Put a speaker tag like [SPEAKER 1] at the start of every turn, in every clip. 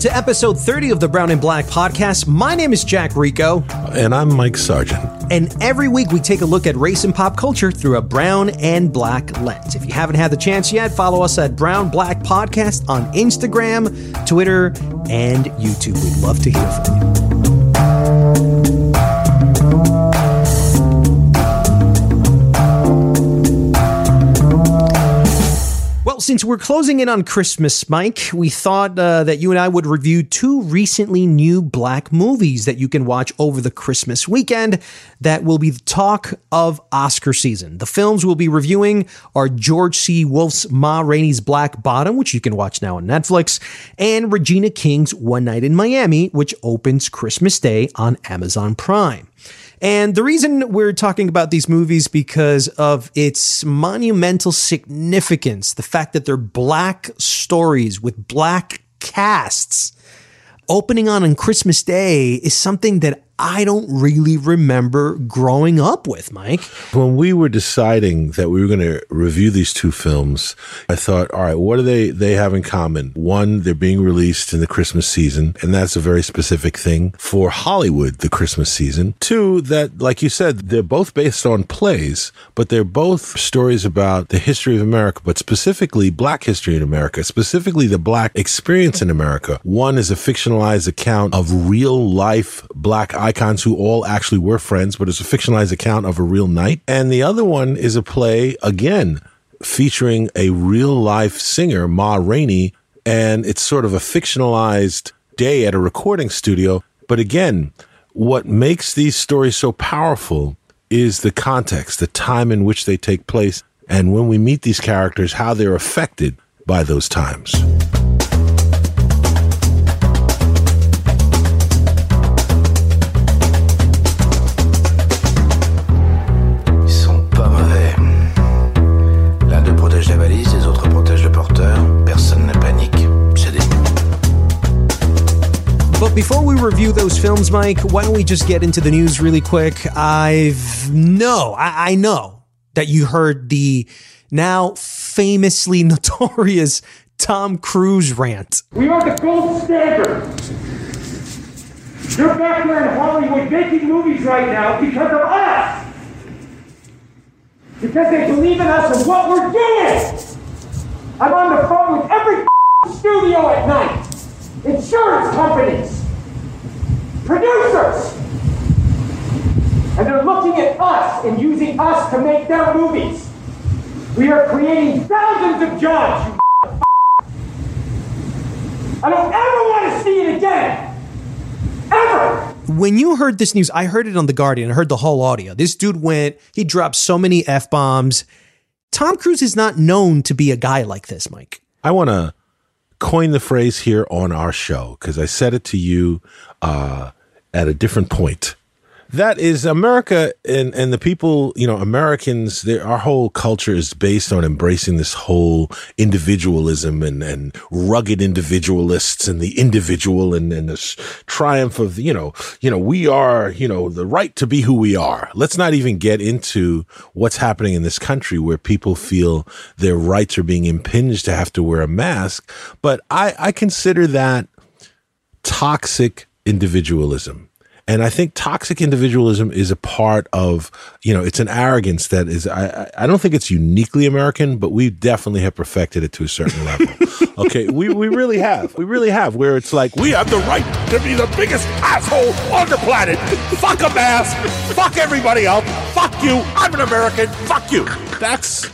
[SPEAKER 1] to episode 30 of the Brown and Black podcast. My name is Jack Rico.
[SPEAKER 2] And I'm Mike Sargent.
[SPEAKER 1] And every week we take a look at race and pop culture through a brown and black lens. If you haven't had the chance yet, follow us at Brown Black Podcast on Instagram, Twitter, and YouTube. We'd love to hear from you. Since we're closing in on Christmas, Mike, we thought uh, that you and I would review two recently new black movies that you can watch over the Christmas weekend that will be the talk of Oscar season. The films we'll be reviewing are George C. Wolfe's Ma Rainey's Black Bottom, which you can watch now on Netflix, and Regina King's One Night in Miami, which opens Christmas Day on Amazon Prime. And the reason we're talking about these movies because of its monumental significance, the fact that they're black stories with black casts. Opening on on Christmas Day is something that I don't really remember growing up with, Mike.
[SPEAKER 2] When we were deciding that we were going to review these two films, I thought, all right, what do they, they have in common? One, they're being released in the Christmas season, and that's a very specific thing for Hollywood, the Christmas season. Two, that, like you said, they're both based on plays, but they're both stories about the history of America, but specifically black history in America, specifically the black experience in America. One is a fictionalized account of real life black icons who all actually were friends, but it's a fictionalized account of a real night. And the other one is a play, again, featuring a real life singer, Ma Rainey, and it's sort of a fictionalized day at a recording studio. But again, what makes these stories so powerful is the context, the time in which they take place, and when we meet these characters, how they're affected by those times.
[SPEAKER 1] Review those films, Mike, why don't we just get into the news really quick? I've no, I, I know that you heard the now famously notorious Tom Cruise rant.
[SPEAKER 3] We are the gold standard. You're back there in Hollywood making movies right now because of us. Because they believe in us and what we're doing. I'm on the phone with every studio at night. Insurance companies producers. And they're looking at us and using us to make their movies. We are creating thousands of jobs, I don't ever want to see it again. Ever.
[SPEAKER 1] When you heard this news, I heard it on The Guardian. I heard the whole audio. This dude went, he dropped so many F bombs. Tom Cruise is not known to be a guy like this, Mike.
[SPEAKER 2] I want to coin the phrase here on our show because I said it to you uh, at a different point. That is America and, and the people, you know, Americans, our whole culture is based on embracing this whole individualism and, and rugged individualists and the individual and, and this triumph of, you know, you know, we are, you know, the right to be who we are. Let's not even get into what's happening in this country where people feel their rights are being impinged to have to wear a mask. But I, I consider that toxic individualism. And I think toxic individualism is a part of, you know, it's an arrogance that is, I, I don't think it's uniquely American, but we definitely have perfected it to a certain level. okay. We, we really have. We really have, where it's like, we have the right to be the biggest asshole on the planet. Fuck a mask. Fuck everybody else. Fuck you. I'm an American. Fuck you. That's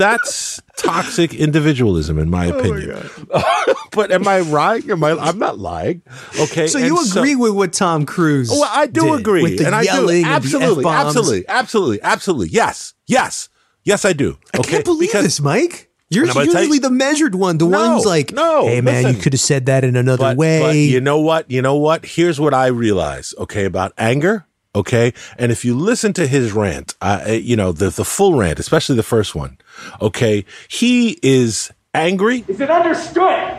[SPEAKER 2] that's toxic individualism, in my oh opinion. My but am I right? Am I? I'm not lying. Okay.
[SPEAKER 1] So you agree so, with what Tom Cruise?
[SPEAKER 2] Well, I do agree.
[SPEAKER 1] With the
[SPEAKER 2] and
[SPEAKER 1] yelling,
[SPEAKER 2] I do. absolutely, absolutely, absolutely, absolutely. Yes, yes, yes. I do.
[SPEAKER 1] Okay. I can't believe because, this, Mike. You're usually you, the measured one, the no, one's like, no, hey man, listen, you could have said that in another
[SPEAKER 2] but,
[SPEAKER 1] way.
[SPEAKER 2] But you know what? You know what? Here's what I realize, okay, about anger. Okay. And if you listen to his rant, uh, you know, the, the full rant, especially the first one, okay, he is angry.
[SPEAKER 3] Is it understood?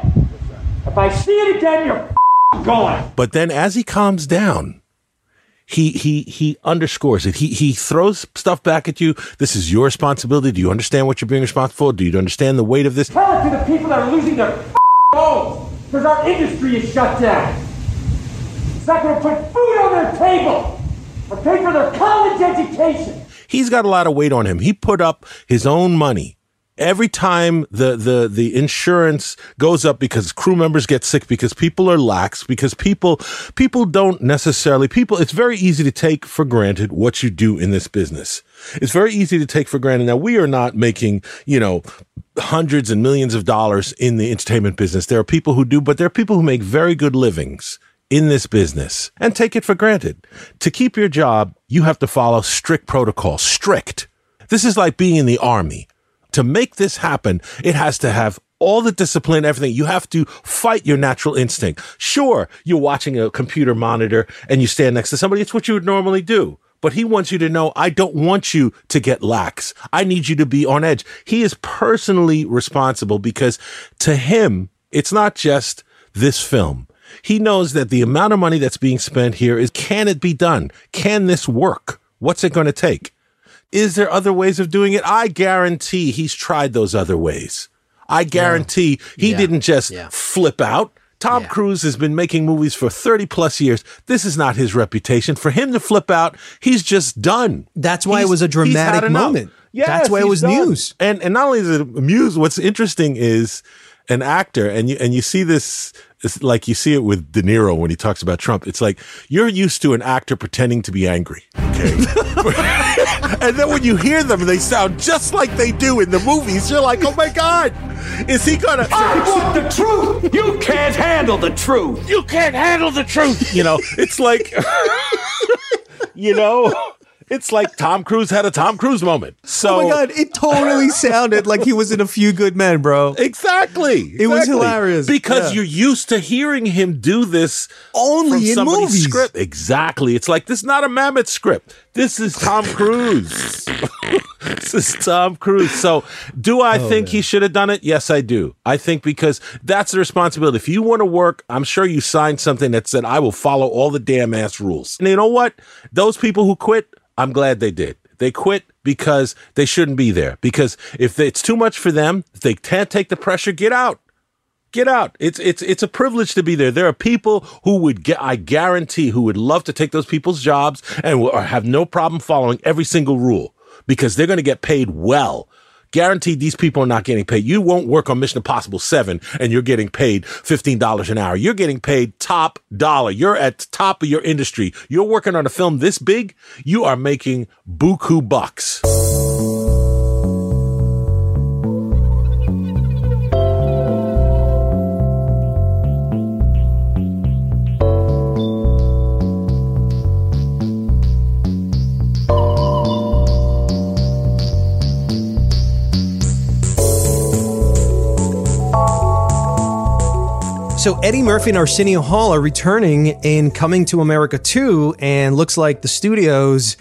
[SPEAKER 3] If I see it again, you're gone.
[SPEAKER 2] But then as he calms down, he he he underscores it. He he throws stuff back at you. This is your responsibility. Do you understand what you're being responsible for? Do you understand the weight of this?
[SPEAKER 3] Tell it to the people that are losing their homes. because our industry is shut down. It's not going to put food on their table or pay for their college education.
[SPEAKER 2] He's got a lot of weight on him. He put up his own money every time the, the, the insurance goes up because crew members get sick, because people are lax, because people, people don't necessarily, people, it's very easy to take for granted what you do in this business. It's very easy to take for granted. Now, we are not making, you know, hundreds and millions of dollars in the entertainment business. There are people who do, but there are people who make very good livings in this business and take it for granted. To keep your job, you have to follow strict protocol, strict. This is like being in the army to make this happen, it has to have all the discipline, everything. You have to fight your natural instinct. Sure, you're watching a computer monitor and you stand next to somebody. It's what you would normally do. But he wants you to know, I don't want you to get lax. I need you to be on edge. He is personally responsible because to him, it's not just this film. He knows that the amount of money that's being spent here is, can it be done? Can this work? What's it going to take? Is there other ways of doing it? I guarantee he's tried those other ways. I guarantee yeah. he yeah. didn't just yeah. flip out. Tom Cruise has been making movies for 30 plus years. This is not his reputation. For him to flip out, he's just done.
[SPEAKER 1] That's why he's, it was a dramatic moment. Yeah, that's why it was done. news.
[SPEAKER 2] And and not only is it news, what's interesting is an actor, and you and you see this it's like you see it with De Niro when he talks about Trump. It's like you're used to an actor pretending to be angry. Okay. and then when you hear them, they sound just like they do in the movies. You're like, oh my God, is he gonna?
[SPEAKER 3] I want the truth. You can't handle the truth.
[SPEAKER 2] You can't handle the truth. You know, it's like, you know. It's like Tom Cruise had a Tom Cruise moment. So,
[SPEAKER 1] oh my god, it totally sounded like he was in a few good men, bro.
[SPEAKER 2] Exactly.
[SPEAKER 1] It was hilarious
[SPEAKER 2] because yeah. you're used to hearing him do this
[SPEAKER 1] only in movies.
[SPEAKER 2] Script. Exactly. It's like this is not a Mammoth script. This is Tom Cruise. this is Tom Cruise. So, do I oh, think man. he should have done it? Yes, I do. I think because that's the responsibility. If you want to work, I'm sure you signed something that said, I will follow all the damn ass rules. And you know what? Those people who quit, I'm glad they did. They quit because they shouldn't be there. Because if it's too much for them, if they can't take the pressure, get out. Get out. It's it's it's a privilege to be there. There are people who would get I guarantee who would love to take those people's jobs and will, have no problem following every single rule because they're going to get paid well Guaranteed these people are not getting paid. You won't work on Mission Impossible 7 and you're getting paid $15 an hour. You're getting paid top dollar. You're at top of your industry. You're working on a film this big. You are making buku bucks.
[SPEAKER 1] So Eddie Murphy and Arsenio Hall are returning in Coming to America 2, and looks like the studios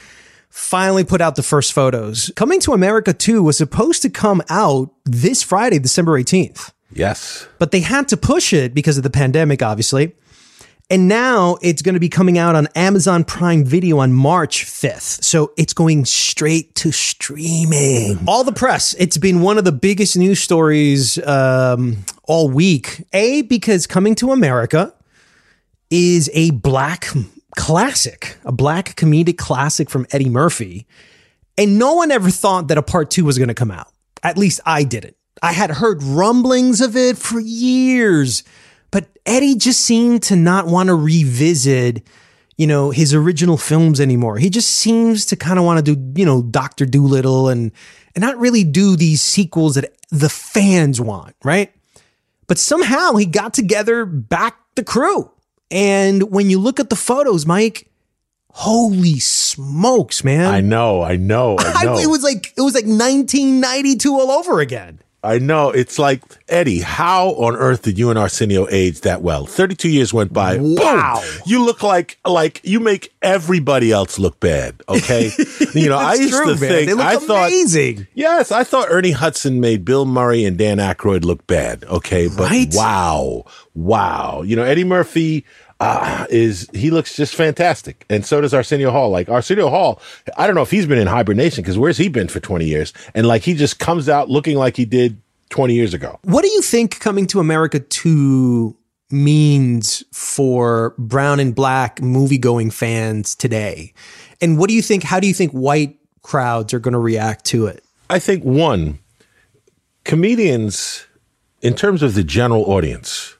[SPEAKER 1] finally put out the first photos. Coming to America 2 was supposed to come out this Friday, December 18th.
[SPEAKER 2] Yes.
[SPEAKER 1] But they had to push it because of the pandemic, obviously. And now it's going to be coming out on Amazon Prime Video on March 5th. So it's going straight to streaming. All the press. It's been one of the biggest news stories um, all week. A, because Coming to America is a black classic, a black comedic classic from Eddie Murphy. And no one ever thought that a part two was going to come out. At least I didn't. I had heard rumblings of it for years but Eddie just seemed to not want to revisit, you know, his original films anymore. He just seems to kind of want to do, you know, Doctor Doolittle and and not really do these sequels that the fans want, right? But somehow he got together back the crew. And when you look at the photos, Mike, holy smokes, man.
[SPEAKER 2] I know, I know, I know.
[SPEAKER 1] it was like it was like 1992 all over again.
[SPEAKER 2] I know. It's like, Eddie, how on earth did you and Arsenio age that well? 32 years went by. Wow. Boom! You look like, like you make everybody else look bad. Okay. you know, I used true, to man. think, I thought,
[SPEAKER 1] amazing.
[SPEAKER 2] yes, I thought Ernie Hudson made Bill Murray and Dan Aykroyd look bad. Okay. But right? wow. Wow. You know, Eddie Murphy, uh, is he looks just fantastic, and so does Arsenio Hall. Like Arsenio Hall, I don't know if he's been in hibernation because where's he been for twenty years? And like he just comes out looking like he did twenty years ago.
[SPEAKER 1] What do you think Coming to America two means for brown and black movie going fans today? And what do you think? How do you think white crowds are going to react to it?
[SPEAKER 2] I think one, comedians, in terms of the general audience,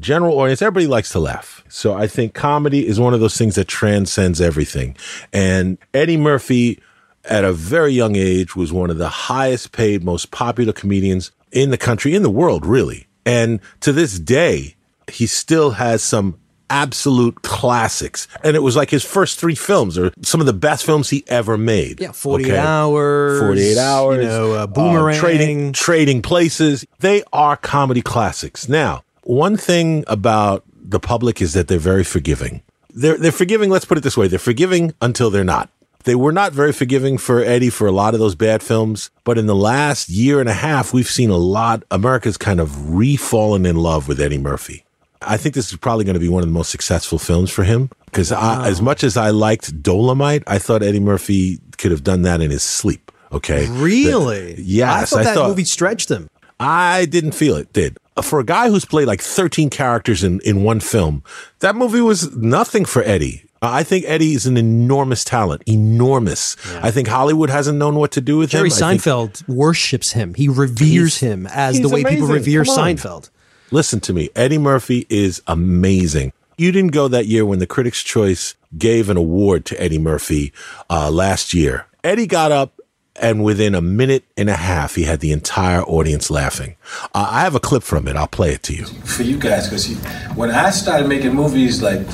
[SPEAKER 2] general audience, everybody likes to laugh. So I think comedy is one of those things that transcends everything. And Eddie Murphy, at a very young age, was one of the highest paid, most popular comedians in the country, in the world, really. And to this day, he still has some absolute classics. And it was like his first three films or some of the best films he ever made.
[SPEAKER 1] Yeah, 48 okay? hours.
[SPEAKER 2] 48 hours.
[SPEAKER 1] You know, uh, Boomerang.
[SPEAKER 2] Uh, trading, trading Places. They are comedy classics. Now, one thing about the public is that they're very forgiving. They're, they're forgiving, let's put it this way, they're forgiving until they're not. They were not very forgiving for Eddie for a lot of those bad films, but in the last year and a half, we've seen a lot. America's kind of re-fallen in love with Eddie Murphy. I think this is probably going to be one of the most successful films for him because wow. as much as I liked Dolomite, I thought Eddie Murphy could have done that in his sleep. Okay,
[SPEAKER 1] really?
[SPEAKER 2] The, yes,
[SPEAKER 1] I thought
[SPEAKER 2] I
[SPEAKER 1] that
[SPEAKER 2] thought,
[SPEAKER 1] movie stretched him.
[SPEAKER 2] I didn't feel it did. For a guy who's played like 13 characters in, in one film, that movie was nothing for Eddie. I think Eddie is an enormous talent, enormous. Yeah. I think Hollywood hasn't known what to do with
[SPEAKER 1] Jerry
[SPEAKER 2] him.
[SPEAKER 1] Jerry Seinfeld think, worships him. He reveres him as the way
[SPEAKER 2] amazing.
[SPEAKER 1] people revere Seinfeld.
[SPEAKER 2] Listen to me. Eddie Murphy is amazing. You didn't go that year when the Critics' Choice gave an award to Eddie Murphy uh, last year. Eddie got up and within a minute and a half, he had the entire audience laughing. Uh, I have a clip from it. I'll play it to you.
[SPEAKER 4] For you guys, because when I started making movies like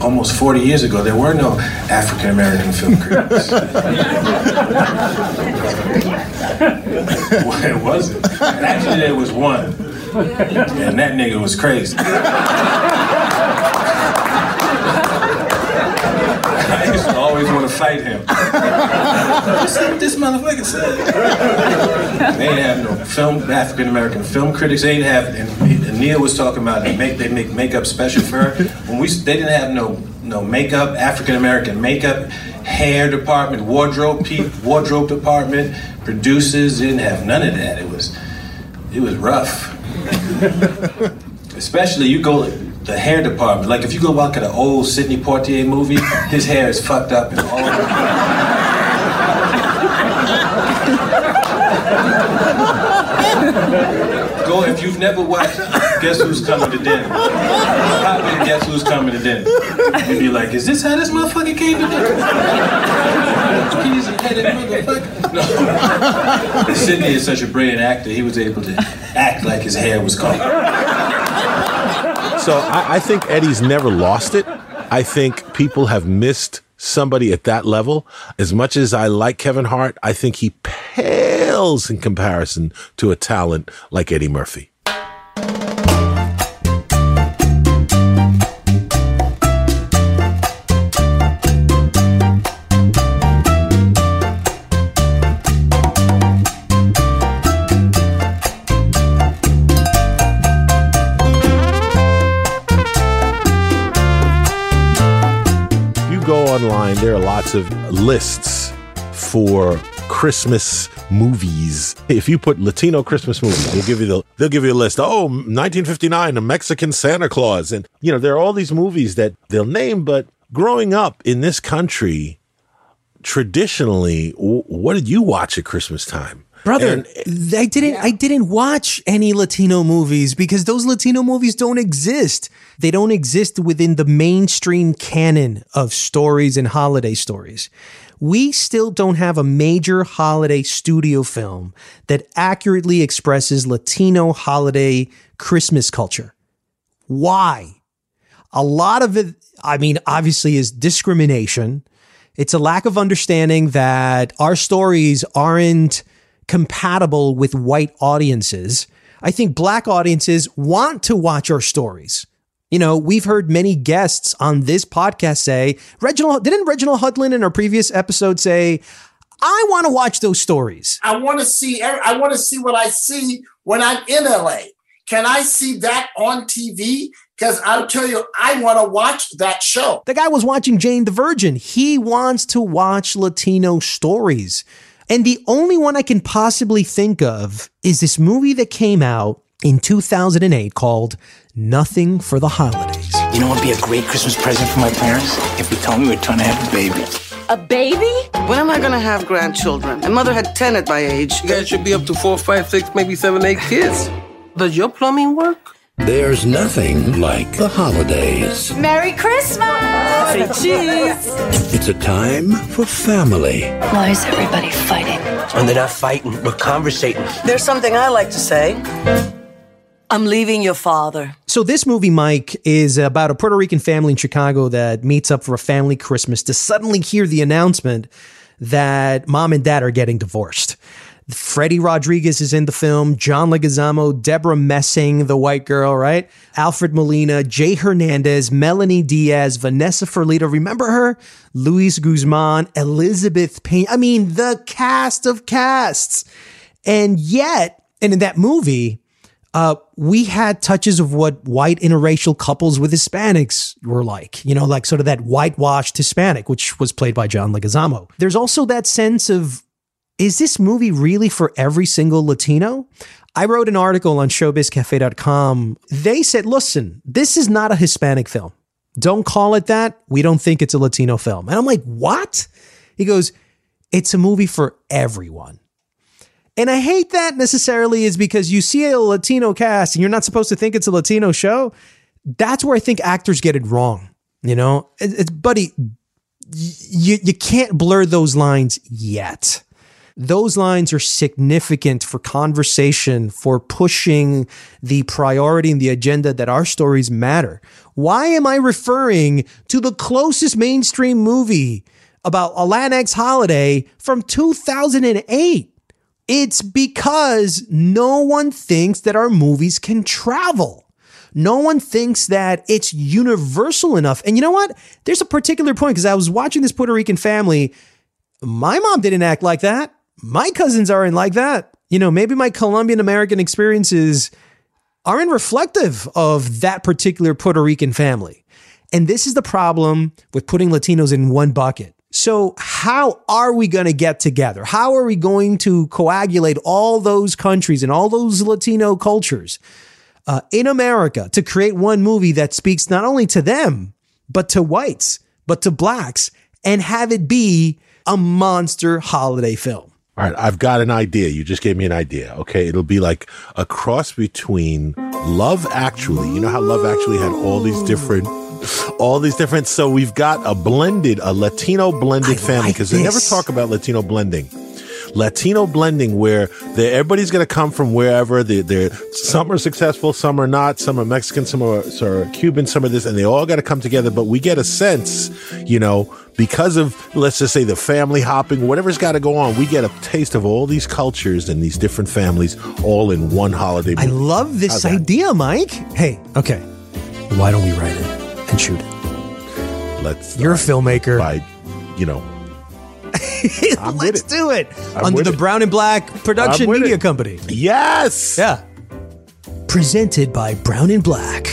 [SPEAKER 4] almost 40 years ago, there were no African American film critics. well, it wasn't. Actually, there was one. And that nigga was crazy. I used to always want to fight him. What this motherfucker said. They ain't have no film African American film critics. They ain't have. And, and Neil was talking about they make they make makeup special for her. When we they didn't have no no makeup African American makeup, hair department, wardrobe pe- wardrobe department, producers didn't have none of that. It was it was rough. Especially you go the hair department. Like if you go walk at an old Sidney Poitier movie, his hair is fucked up and all. Go if you've never watched Guess Who's Coming to Dinner. Pop in Guess Who's Coming to Dinner. You'd be like, is this how this motherfucker came to dinner? He's a motherfucker. No. Sidney is such a brilliant actor, he was able to act like his hair was gone.
[SPEAKER 2] So I, I think Eddie's never lost it. I think people have missed somebody at that level. As much as I like Kevin Hart, I think he pales in comparison to a talent like Eddie Murphy. online, there are lots of lists for Christmas movies. If you put Latino Christmas movies, they'll give you the they'll give you a list. Oh, 1959, a Mexican Santa Claus, and you know there are all these movies that they'll name. But growing up in this country, traditionally, what did you watch at Christmas time?
[SPEAKER 1] brother and, i didn't yeah. i didn't watch any latino movies because those latino movies don't exist they don't exist within the mainstream canon of stories and holiday stories we still don't have a major holiday studio film that accurately expresses latino holiday christmas culture why a lot of it i mean obviously is discrimination it's a lack of understanding that our stories aren't compatible with white audiences. I think black audiences want to watch our stories. You know, we've heard many guests on this podcast say, Reginald, didn't Reginald Hudlin in our previous episode say, I want to watch those stories.
[SPEAKER 5] I want to see, I want to see what I see when I'm in LA. Can I see that on TV? Because I'll tell you, I want to watch that show.
[SPEAKER 1] The guy was watching Jane the Virgin. He wants to watch Latino stories. And the only one I can possibly think of is this movie that came out in 2008 called nothing for the holidays.
[SPEAKER 6] You know what would be a great Christmas present for my parents? If we told me we are trying to have a baby.
[SPEAKER 7] A baby?
[SPEAKER 8] When am I gonna have grandchildren? My mother had 10 at my age.
[SPEAKER 9] You guys should be up to four, five, six, maybe seven, eight kids. Does your plumbing work?
[SPEAKER 10] There's nothing like the holidays.
[SPEAKER 7] Merry Christmas!
[SPEAKER 8] Say cheese!
[SPEAKER 10] It's a time for family.
[SPEAKER 11] Why is everybody fighting?
[SPEAKER 9] And they're not fighting, we're conversating.
[SPEAKER 8] There's something I like to say. I'm leaving your father.
[SPEAKER 1] So, this movie, Mike, is about a Puerto Rican family in Chicago that meets up for a family Christmas to suddenly hear the announcement that mom and dad are getting divorced. Freddy Rodriguez is in the film, John Leguizamo, Debra Messing, the white girl, right? Alfred Molina, Jay Hernandez, Melanie Diaz, Vanessa Ferlito. Remember her? Luis Guzman, Elizabeth Peña. I mean, the cast of casts. And yet, and in that movie, uh, we had touches of what white interracial couples with Hispanics were like, you know, like sort of that whitewashed Hispanic, which was played by John Leguizamo. There's also that sense of, is this movie really for every single Latino? I wrote an article on showbizcafe.com. They said, listen, this is not a Hispanic film. Don't call it that. We don't think it's a Latino film. And I'm like, what? He goes, it's a movie for everyone. And I hate that necessarily is because you see a Latino cast and you're not supposed to think it's a Latino show. That's where I think actors get it wrong. You know, it's, buddy, you, you can't blur those lines yet. Those lines are significant for conversation, for pushing the priority and the agenda that our stories matter. Why am I referring to the closest mainstream movie about a Latinx holiday from 2008? It's because no one thinks that our movies can travel. No one thinks that it's universal enough. And you know what? There's a particular point because I was watching this Puerto Rican family. My mom didn't act like that. My cousins aren't like that. You know, maybe my Colombian American experiences aren't reflective of that particular Puerto Rican family. And this is the problem with putting Latinos in one bucket. So, how are we going to get together? How are we going to coagulate all those countries and all those Latino cultures uh, in America to create one movie that speaks not only to them, but to whites, but to blacks, and have it be a monster holiday film?
[SPEAKER 2] All right, I've got an idea. You just gave me an idea. Okay, it'll be like a cross between Love Actually. You know how Love Actually had all these different all these different. So we've got a blended, a Latino blended family because like they never talk about Latino blending. Latino blending where everybody's going to come from wherever they, they're, some are successful, some are not, some are Mexican, some are, some are Cuban, some are this, and they all got to come together. But we get a sense, you know, because of, let's just say the family hopping, whatever's got to go on, we get a taste of all these cultures and these different families all in one holiday.
[SPEAKER 1] Movie. I love this idea, Mike. Hey, okay. Why don't we write it? And shoot it.
[SPEAKER 2] Let's.
[SPEAKER 1] You're uh, a filmmaker.
[SPEAKER 2] By, you know.
[SPEAKER 1] Let's it. do it I'm under the it. Brown and Black Production Media it. Company.
[SPEAKER 2] Yes.
[SPEAKER 1] Yeah. Presented by Brown and Black.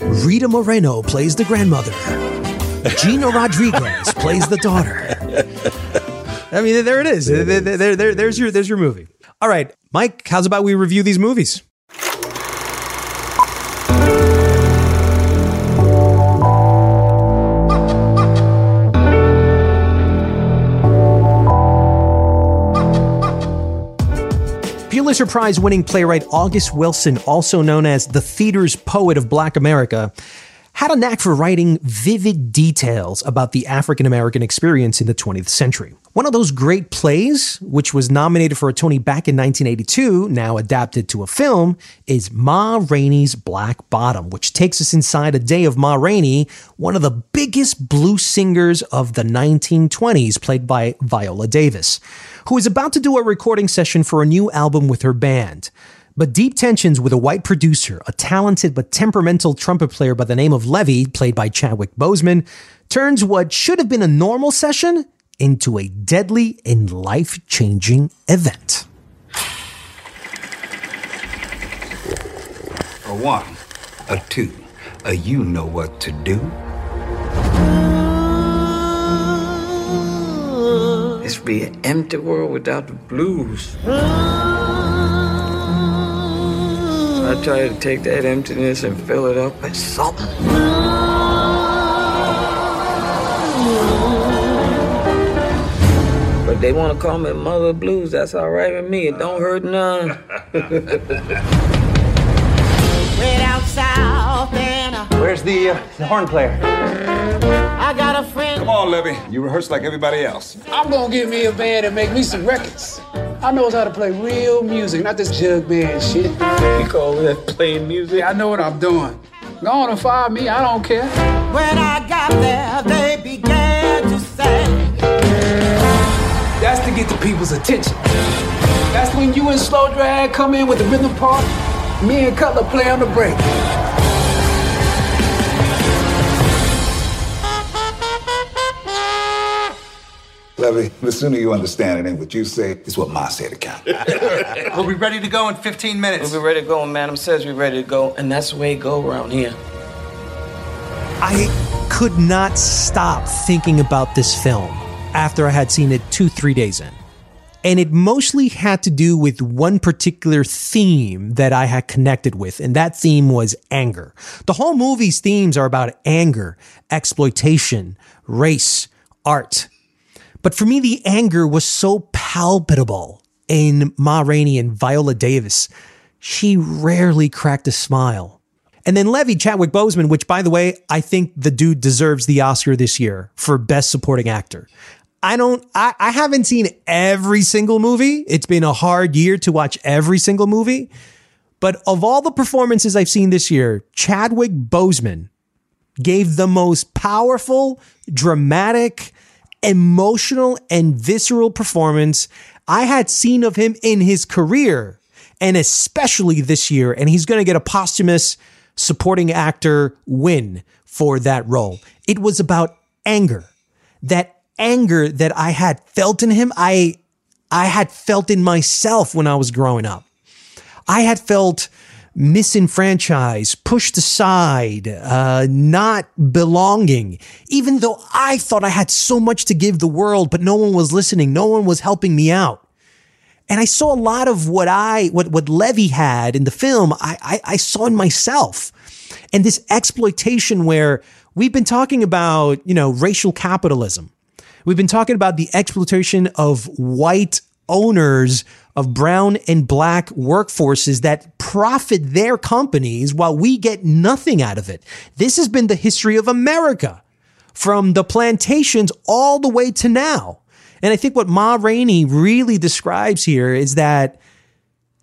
[SPEAKER 1] Rita Moreno plays the grandmother. Gina Rodriguez plays the daughter. I mean, there it is. There, there, there, there's your there's your movie. All right, Mike. How's about we review these movies? Pulitzer Prize winning playwright August Wilson, also known as the theater's poet of Black America, had a knack for writing vivid details about the African American experience in the 20th century. One of those great plays, which was nominated for a Tony back in 1982, now adapted to a film, is Ma Rainey's Black Bottom, which takes us inside a day of Ma Rainey, one of the biggest blues singers of the 1920s, played by Viola Davis who is about to do a recording session for a new album with her band. But deep tensions with a white producer, a talented but temperamental trumpet player by the name of Levee, played by Chadwick Boseman, turns what should have been a normal session into a deadly and life changing event.
[SPEAKER 12] A one, a two, a you know what to do. This would be an empty world without the blues.
[SPEAKER 13] I try to take that emptiness and fill it up with something. But they want to call me Mother Blues. That's all right with me. It don't hurt none.
[SPEAKER 14] Way out south and
[SPEAKER 15] Where's the, uh, the horn player?
[SPEAKER 14] I got a friend.
[SPEAKER 16] Come on, Levee. You rehearse like everybody else.
[SPEAKER 17] I'm gonna get me a band and make me some records. I knows how to play real music, not this jug band shit.
[SPEAKER 13] You call that playing music?
[SPEAKER 17] I know what I'm doing. Go on and fire me, I don't care.
[SPEAKER 14] When I got there, they began to say.
[SPEAKER 17] That's to get the people's attention. That's when you and Slow Drag come in with the rhythm part. Me and Cutler play on the break.
[SPEAKER 16] Levee, the sooner you understand it ain't what you say, it's what Ma said to count.
[SPEAKER 15] We'll be ready to go in 15 minutes.
[SPEAKER 13] We'll be ready to go, and Madam says we're ready to go, and that's the way it go around here.
[SPEAKER 1] I could not stop thinking about this film after I had seen it two, three days in. And it mostly had to do with one particular theme that I had connected with, and that theme was anger. The whole movie's themes are about anger, exploitation, race, art. But for me, the anger was so palpable in Ma Rainey and Viola Davis. She rarely cracked a smile. And then Levee Chadwick Boseman, which by the way, I think the dude deserves the Oscar this year for best supporting actor. I don't, I, I haven't seen every single movie. It's been a hard year to watch every single movie. But of all the performances I've seen this year, Chadwick Boseman gave the most powerful, dramatic, emotional, and visceral performance I had seen of him in his career, and especially this year. And he's going to get a posthumous supporting actor win for that role. It was about anger. That anger that I had felt in him, I I had felt in myself when I was growing up. I had felt misenfranchised, pushed aside, uh, not belonging, even though I thought I had so much to give the world, but no one was listening. No one was helping me out. And I saw a lot of what I, what, what Levee had in the film, I, I, I saw in myself. And this exploitation where we've been talking about, you know, racial capitalism. We've been talking about the exploitation of white owners of brown and black workforces that profit their companies while we get nothing out of it. This has been the history of America from the plantations all the way to now. And I think what Ma Rainey really describes here is that,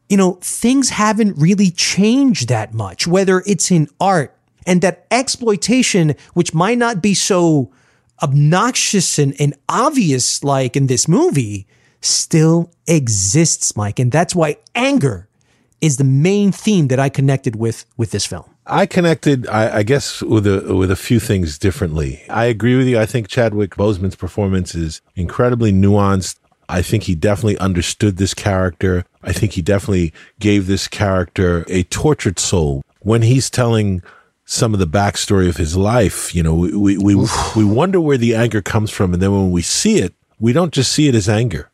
[SPEAKER 1] you know, things haven't really changed that much, whether it's in art and that exploitation, which might not be so obnoxious and, and obvious like in this movie, still exists, Mike. And that's why anger is the main theme that I connected with with this film.
[SPEAKER 2] I connected, I, I, guess, with a with a few things differently. I agree with you. I think Chadwick Boseman's performance is incredibly nuanced. I think he definitely understood this character. I think he definitely gave this character a tortured soul when he's telling some of the backstory of his life. You know, we we we, we wonder where the anger comes from, and then when we see it, we don't just see it as anger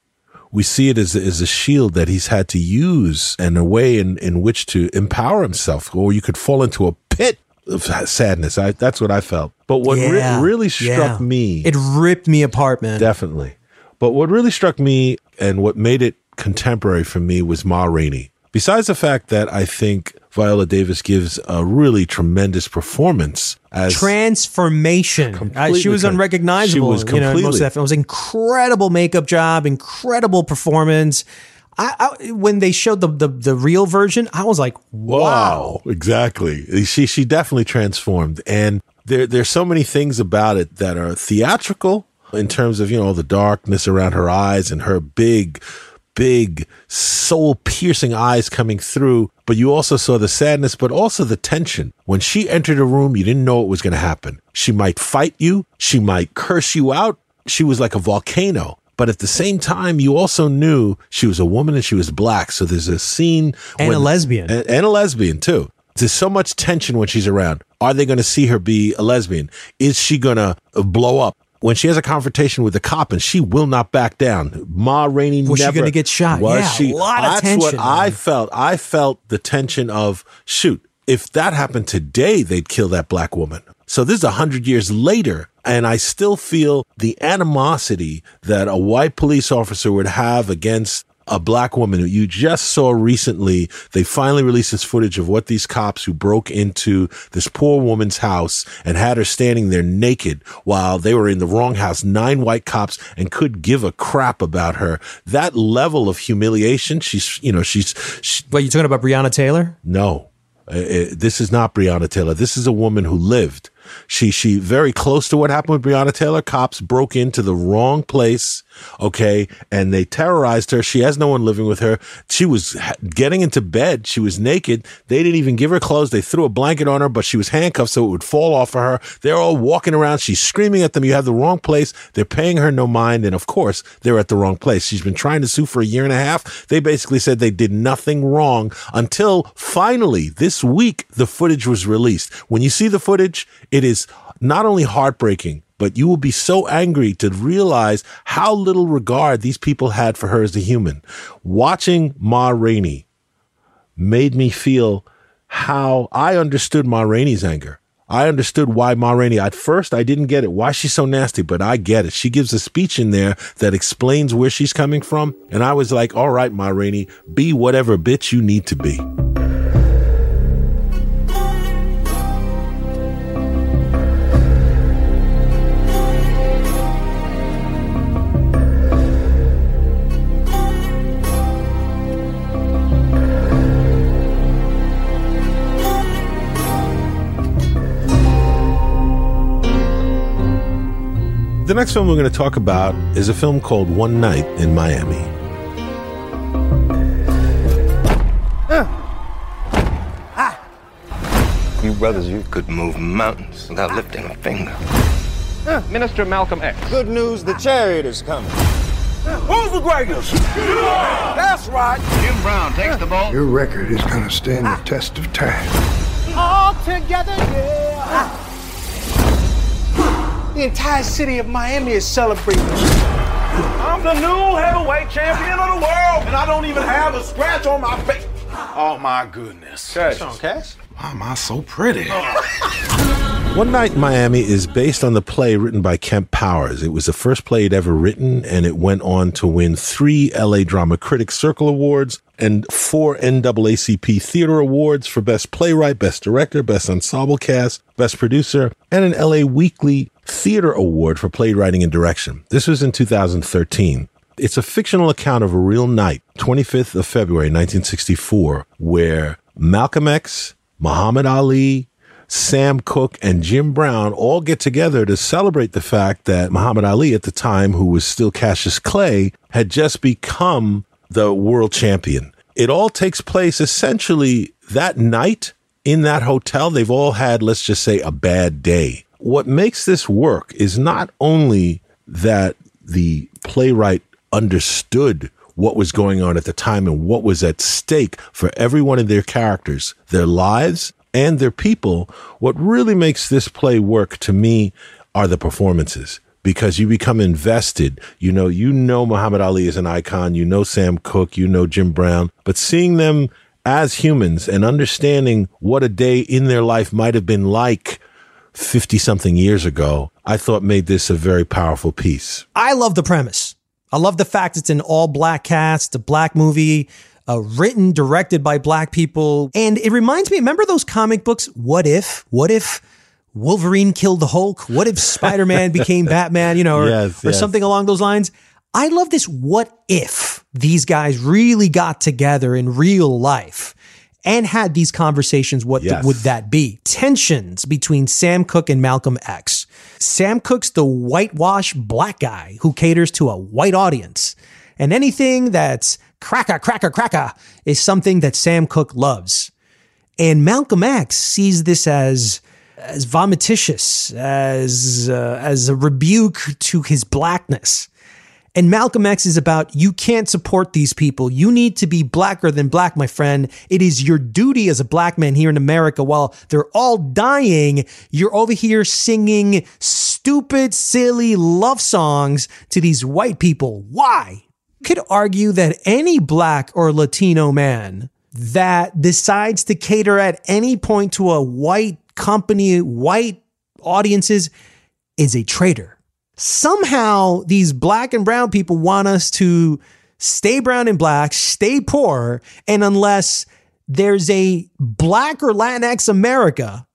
[SPEAKER 2] we see it as, as a shield that he's had to use and a way in, in which to empower himself, or you could fall into a pit of sadness. I, that's what I felt. But what
[SPEAKER 1] Yeah,
[SPEAKER 2] re- really struck
[SPEAKER 1] yeah.
[SPEAKER 2] me,
[SPEAKER 1] It ripped me apart, man.
[SPEAKER 2] definitely. But what really struck me and what made it contemporary for me was Ma Rainey. Besides the fact that I think Viola Davis gives a really tremendous performance as
[SPEAKER 1] Transformation. Uh, she was unrecognizable.
[SPEAKER 2] she was
[SPEAKER 1] you know, most
[SPEAKER 2] completely-
[SPEAKER 1] of that film. It was incredible makeup job, incredible performance. I, I when they showed the, the the real version, I was like, wow.
[SPEAKER 2] Wow, exactly. She she definitely transformed, and there there's so many things about it that are theatrical in terms of you know the darkness around her eyes and her big, big soul piercing eyes coming through. But you also saw the sadness, but also the tension. When she entered a room, you didn't know what was going to happen. She might fight you. She might curse you out. She was like a volcano. But at the same time, you also knew she was a woman and she was black. So there's a scene
[SPEAKER 1] And a lesbian.
[SPEAKER 2] and, and a lesbian too. There's so much tension when she's around. Are they going to see her be a lesbian? Is she going to blow up? When she has a confrontation with the cop and she will not back down. Ma Rainey
[SPEAKER 1] Was she gonna get shot?
[SPEAKER 2] Was
[SPEAKER 1] Yeah,
[SPEAKER 2] she?
[SPEAKER 1] a lot of
[SPEAKER 2] That's
[SPEAKER 1] tension,
[SPEAKER 2] what I felt. I felt the tension of shoot. If that happened today, they'd kill that black woman. So this is a hundred years later, and I still feel the animosity that a white police officer would have against a black woman who you just saw recently. They finally released this footage of what these cops who broke into this poor woman's house and had her standing there naked while they were in the wrong house, nine white cops and could give a crap about her. That level of humiliation, she's, you know, she's, she,
[SPEAKER 1] What you talking about, Breonna Taylor?
[SPEAKER 2] no, Uh, uh, this is not Breonna Taylor. This is a woman who lived. She she very close to what happened with Breonna Taylor. Cops broke into the wrong place, okay, and they terrorized her. She has no one living with her. She was getting into bed. She was naked. They didn't even give her clothes. They threw a blanket on her, but she was handcuffed so it would fall off of her. They're all walking around. She's screaming at them. You have the wrong place. They're paying her no mind, and of course they're at the wrong place. She's been trying to sue for a year and a half. They basically said they did nothing wrong until finally this week the footage was released. When you see the footage, it is not only heartbreaking, but you will be so angry to realize how little regard these people had for her as a human. Watching Ma Rainey made me feel how I understood Ma Rainey's anger. I understood why Ma Rainey, at first I didn't get it, why she's so nasty, but I get it. She gives a speech in there that explains where she's coming from. And I was like, all right, Ma Rainey, be whatever bitch you need to be. Next film we're going to talk about is a film called One Night in Miami. Ah. Ah.
[SPEAKER 6] You brothers, you could move mountains without ah. lifting a finger.
[SPEAKER 18] Minister Malcolm X.
[SPEAKER 19] Good news, the chariot is coming.
[SPEAKER 18] Who's the greatest? That's right. Jim Brown takes the ball.
[SPEAKER 20] Your record is going to stand the test of time.
[SPEAKER 18] All together, yeah. The entire city of Miami is celebrating. I'm the new heavyweight champion of the world, and I don't even have a scratch on my face. Oh my goodness.
[SPEAKER 19] Cash. on, Cash?
[SPEAKER 18] Why am I so pretty?
[SPEAKER 2] One Night in Miami is based on the play written by Kemp Powers. It was the first play he'd ever written, and it went on to win three LA Drama Critics Circle Awards and four NAACP Theater Awards for Best Playwright, Best Director, Best Ensemble Cast, Best Producer, and an LA Weekly Theater Award for Playwriting and Direction. This was in 2013. It's a fictional account of a real night, 25th of February, 1964, where Malcolm X, Muhammad Ali, Sam Cooke, and Jim Brown all get together to celebrate the fact that Muhammad Ali, at the time, who was still Cassius Clay, had just become the world champion. It all takes place essentially that night in that hotel. They've all had, let's just say, a bad day. What makes this work is not only that the playwright understood what was going on at the time and what was at stake for every one of their characters, their lives and their people. What really makes this play work to me are the performances because you become invested. You know, you know Muhammad Ali is an icon, you know Sam Cooke, you know Jim Brown, but seeing them as humans and understanding what a day in their life might have been like 50 something years ago, I thought made this a very powerful piece.
[SPEAKER 1] I love the premise. I love the fact it's an all black cast, a black movie, uh, written, directed by black people. And it reminds me, remember those comic books? What if? What if Wolverine killed the Hulk? What if Spider Man became Batman, you know, or,
[SPEAKER 2] Yes,
[SPEAKER 1] or
[SPEAKER 2] yes.
[SPEAKER 1] something along those lines? I love this. What if these guys really got together in real life and had these conversations? What th- would that be? Tensions between Sam Cooke and Malcolm X. Sam Cooke's the whitewashed black guy who caters to a white audience. And anything that's cracker, cracker, cracker is something that Sam Cooke loves. And Malcolm X sees this as as vomititious, as uh, as a rebuke to his blackness. And Malcolm X is about you can't support these people. You need to be blacker than black, my friend. It is your duty as a black man here in America while they're all dying. You're over here singing stupid, silly love songs to these white people. Why? Could argue that any black or Latino man that decides to cater at any point to a white company, white audiences is a traitor somehow these black and brown people want us to stay brown and black, stay poor, and unless there's a black or Latinx America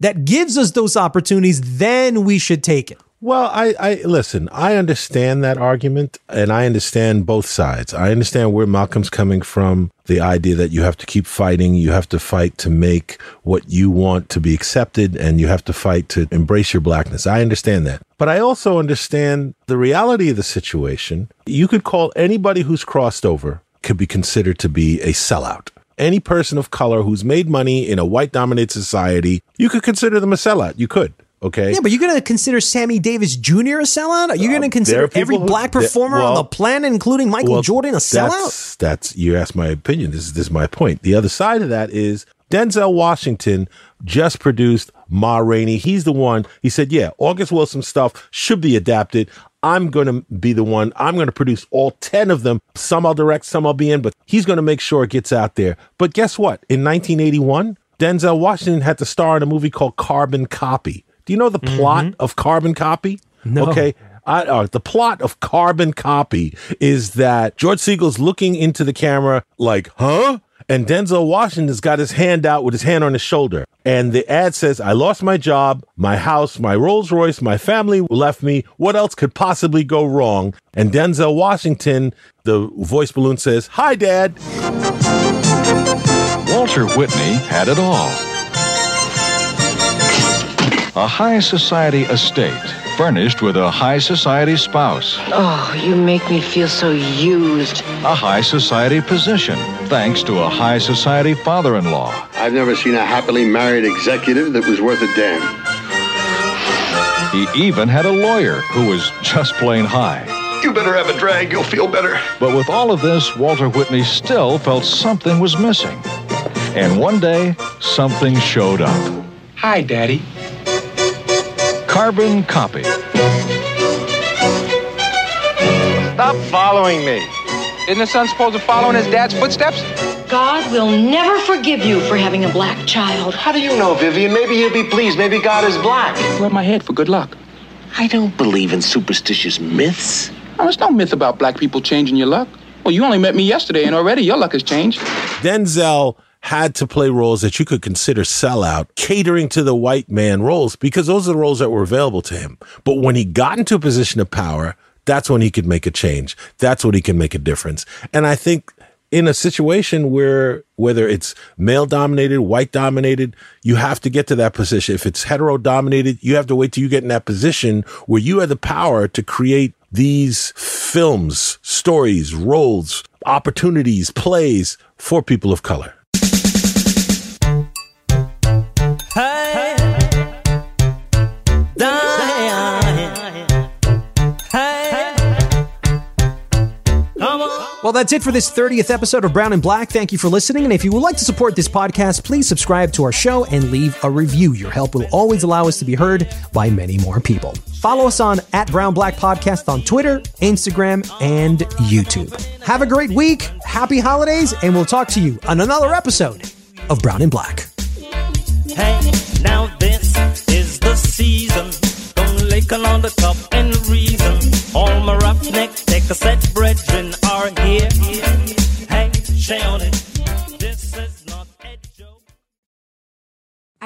[SPEAKER 1] that gives us those opportunities, then we should take it.
[SPEAKER 2] Well, I, I listen, I understand that argument and I understand both sides. I understand where Malcolm's coming from, the idea that you have to keep fighting, you have to fight to make what you want to be accepted, and you have to fight to embrace your blackness. I understand that. But I also understand the reality of the situation. You could call anybody who's crossed over could be considered to be a sellout any person of color who's made money in a white dominated society, you could consider them a sellout. You could. Okay.
[SPEAKER 1] Yeah, but you're going to consider Sammy Davis Jr. a sellout? Um, are you going to consider every
[SPEAKER 2] who-
[SPEAKER 1] black performer
[SPEAKER 2] well-
[SPEAKER 1] on the planet, including Michael
[SPEAKER 2] Well,
[SPEAKER 1] Jordan, a sellout?
[SPEAKER 2] That's, that's you asked my opinion. This is this is my point. The other side of that is Denzel Washington just produced Ma Rainey. He's the one. He said, "Yeah, August Wilson stuff should be adapted. I'm going to be the one. I'm going to produce all ten of them. Some I'll direct, some I'll be in, but he's going to make sure it gets out there." But guess what? In 1981, Denzel Washington had to star in a movie called Carbon Copy. Do you know the plot of Carbon Copy?
[SPEAKER 1] No.
[SPEAKER 2] Okay. I, uh, the plot of Carbon Copy is that George Segal's looking into the camera like, huh? And Denzel Washington's got his hand out with his hand on his shoulder. And the ad says, I lost my job, my house, my Rolls Royce, my family left me. What else could possibly go wrong? And Denzel Washington, the voice balloon says, Hi, Dad.
[SPEAKER 21] Walter Whitney had it all. A high society estate, furnished with a high society spouse.
[SPEAKER 11] Oh, you make me feel so used.
[SPEAKER 21] A high society position, thanks to a high society father in law.
[SPEAKER 22] I've never seen a happily married executive that was worth a damn.
[SPEAKER 21] He even had a lawyer who was just plain high.
[SPEAKER 22] You better have a drag, you'll feel better.
[SPEAKER 21] But with all of this, Walter Whitney still felt something was missing. And one day, something showed up.
[SPEAKER 23] Hi, Daddy.
[SPEAKER 21] Carbon copy.
[SPEAKER 23] Stop following me. Isn't the son supposed to follow in his dad's footsteps?
[SPEAKER 11] God will never forgive you for having a black child.
[SPEAKER 22] How do you know, Vivian? Maybe he'll be pleased. Maybe God is black.
[SPEAKER 23] Rub my head for good luck.
[SPEAKER 24] I don't believe in superstitious myths.
[SPEAKER 23] Oh, there's no myth about black people changing your luck. You only met me yesterday, and already your luck has changed.
[SPEAKER 2] Denzel had to play roles that you could consider sellout, catering to the white man roles, because those are the roles that were available to him. But when he got into a position of power, that's when he could make a change. That's when he can make a difference. And I think in a situation where whether it's male dominated, white dominated, you have to get to that position. If it's hetero dominated, you have to wait till you get in that position where you have the power to create these films, stories, roles, opportunities, plays for people of color.
[SPEAKER 1] Well, that's it for this 30th episode of Brown and Black. Thank you for listening. And if you would like to support this podcast, please subscribe to our show and leave a review. Your help will always allow us to be heard by many more people. Follow us on at Brown Black Podcast on Twitter, Instagram, and YouTube. Have a great week. Happy holidays, and we'll talk to you on another episode of Brown and Black.
[SPEAKER 25] Hey, now this is the season. Don't lick on the top and reason. All my roughnecks, take a set brethren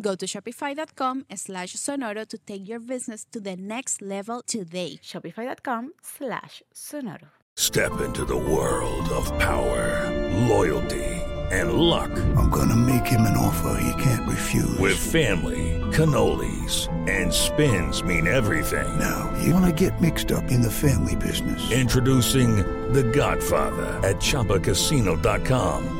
[SPEAKER 26] Go to shopify.com slash sonoro to take your business to the next level today.
[SPEAKER 27] Shopify.com slash sonoro.
[SPEAKER 28] Step into the world of power, loyalty, and luck.
[SPEAKER 20] I'm gonna make him an offer he can't refuse.
[SPEAKER 28] With family, cannolis, and spins mean everything.
[SPEAKER 20] Now, you wanna get mixed up in the family business.
[SPEAKER 28] Introducing The Godfather at ChumbaCasino.com.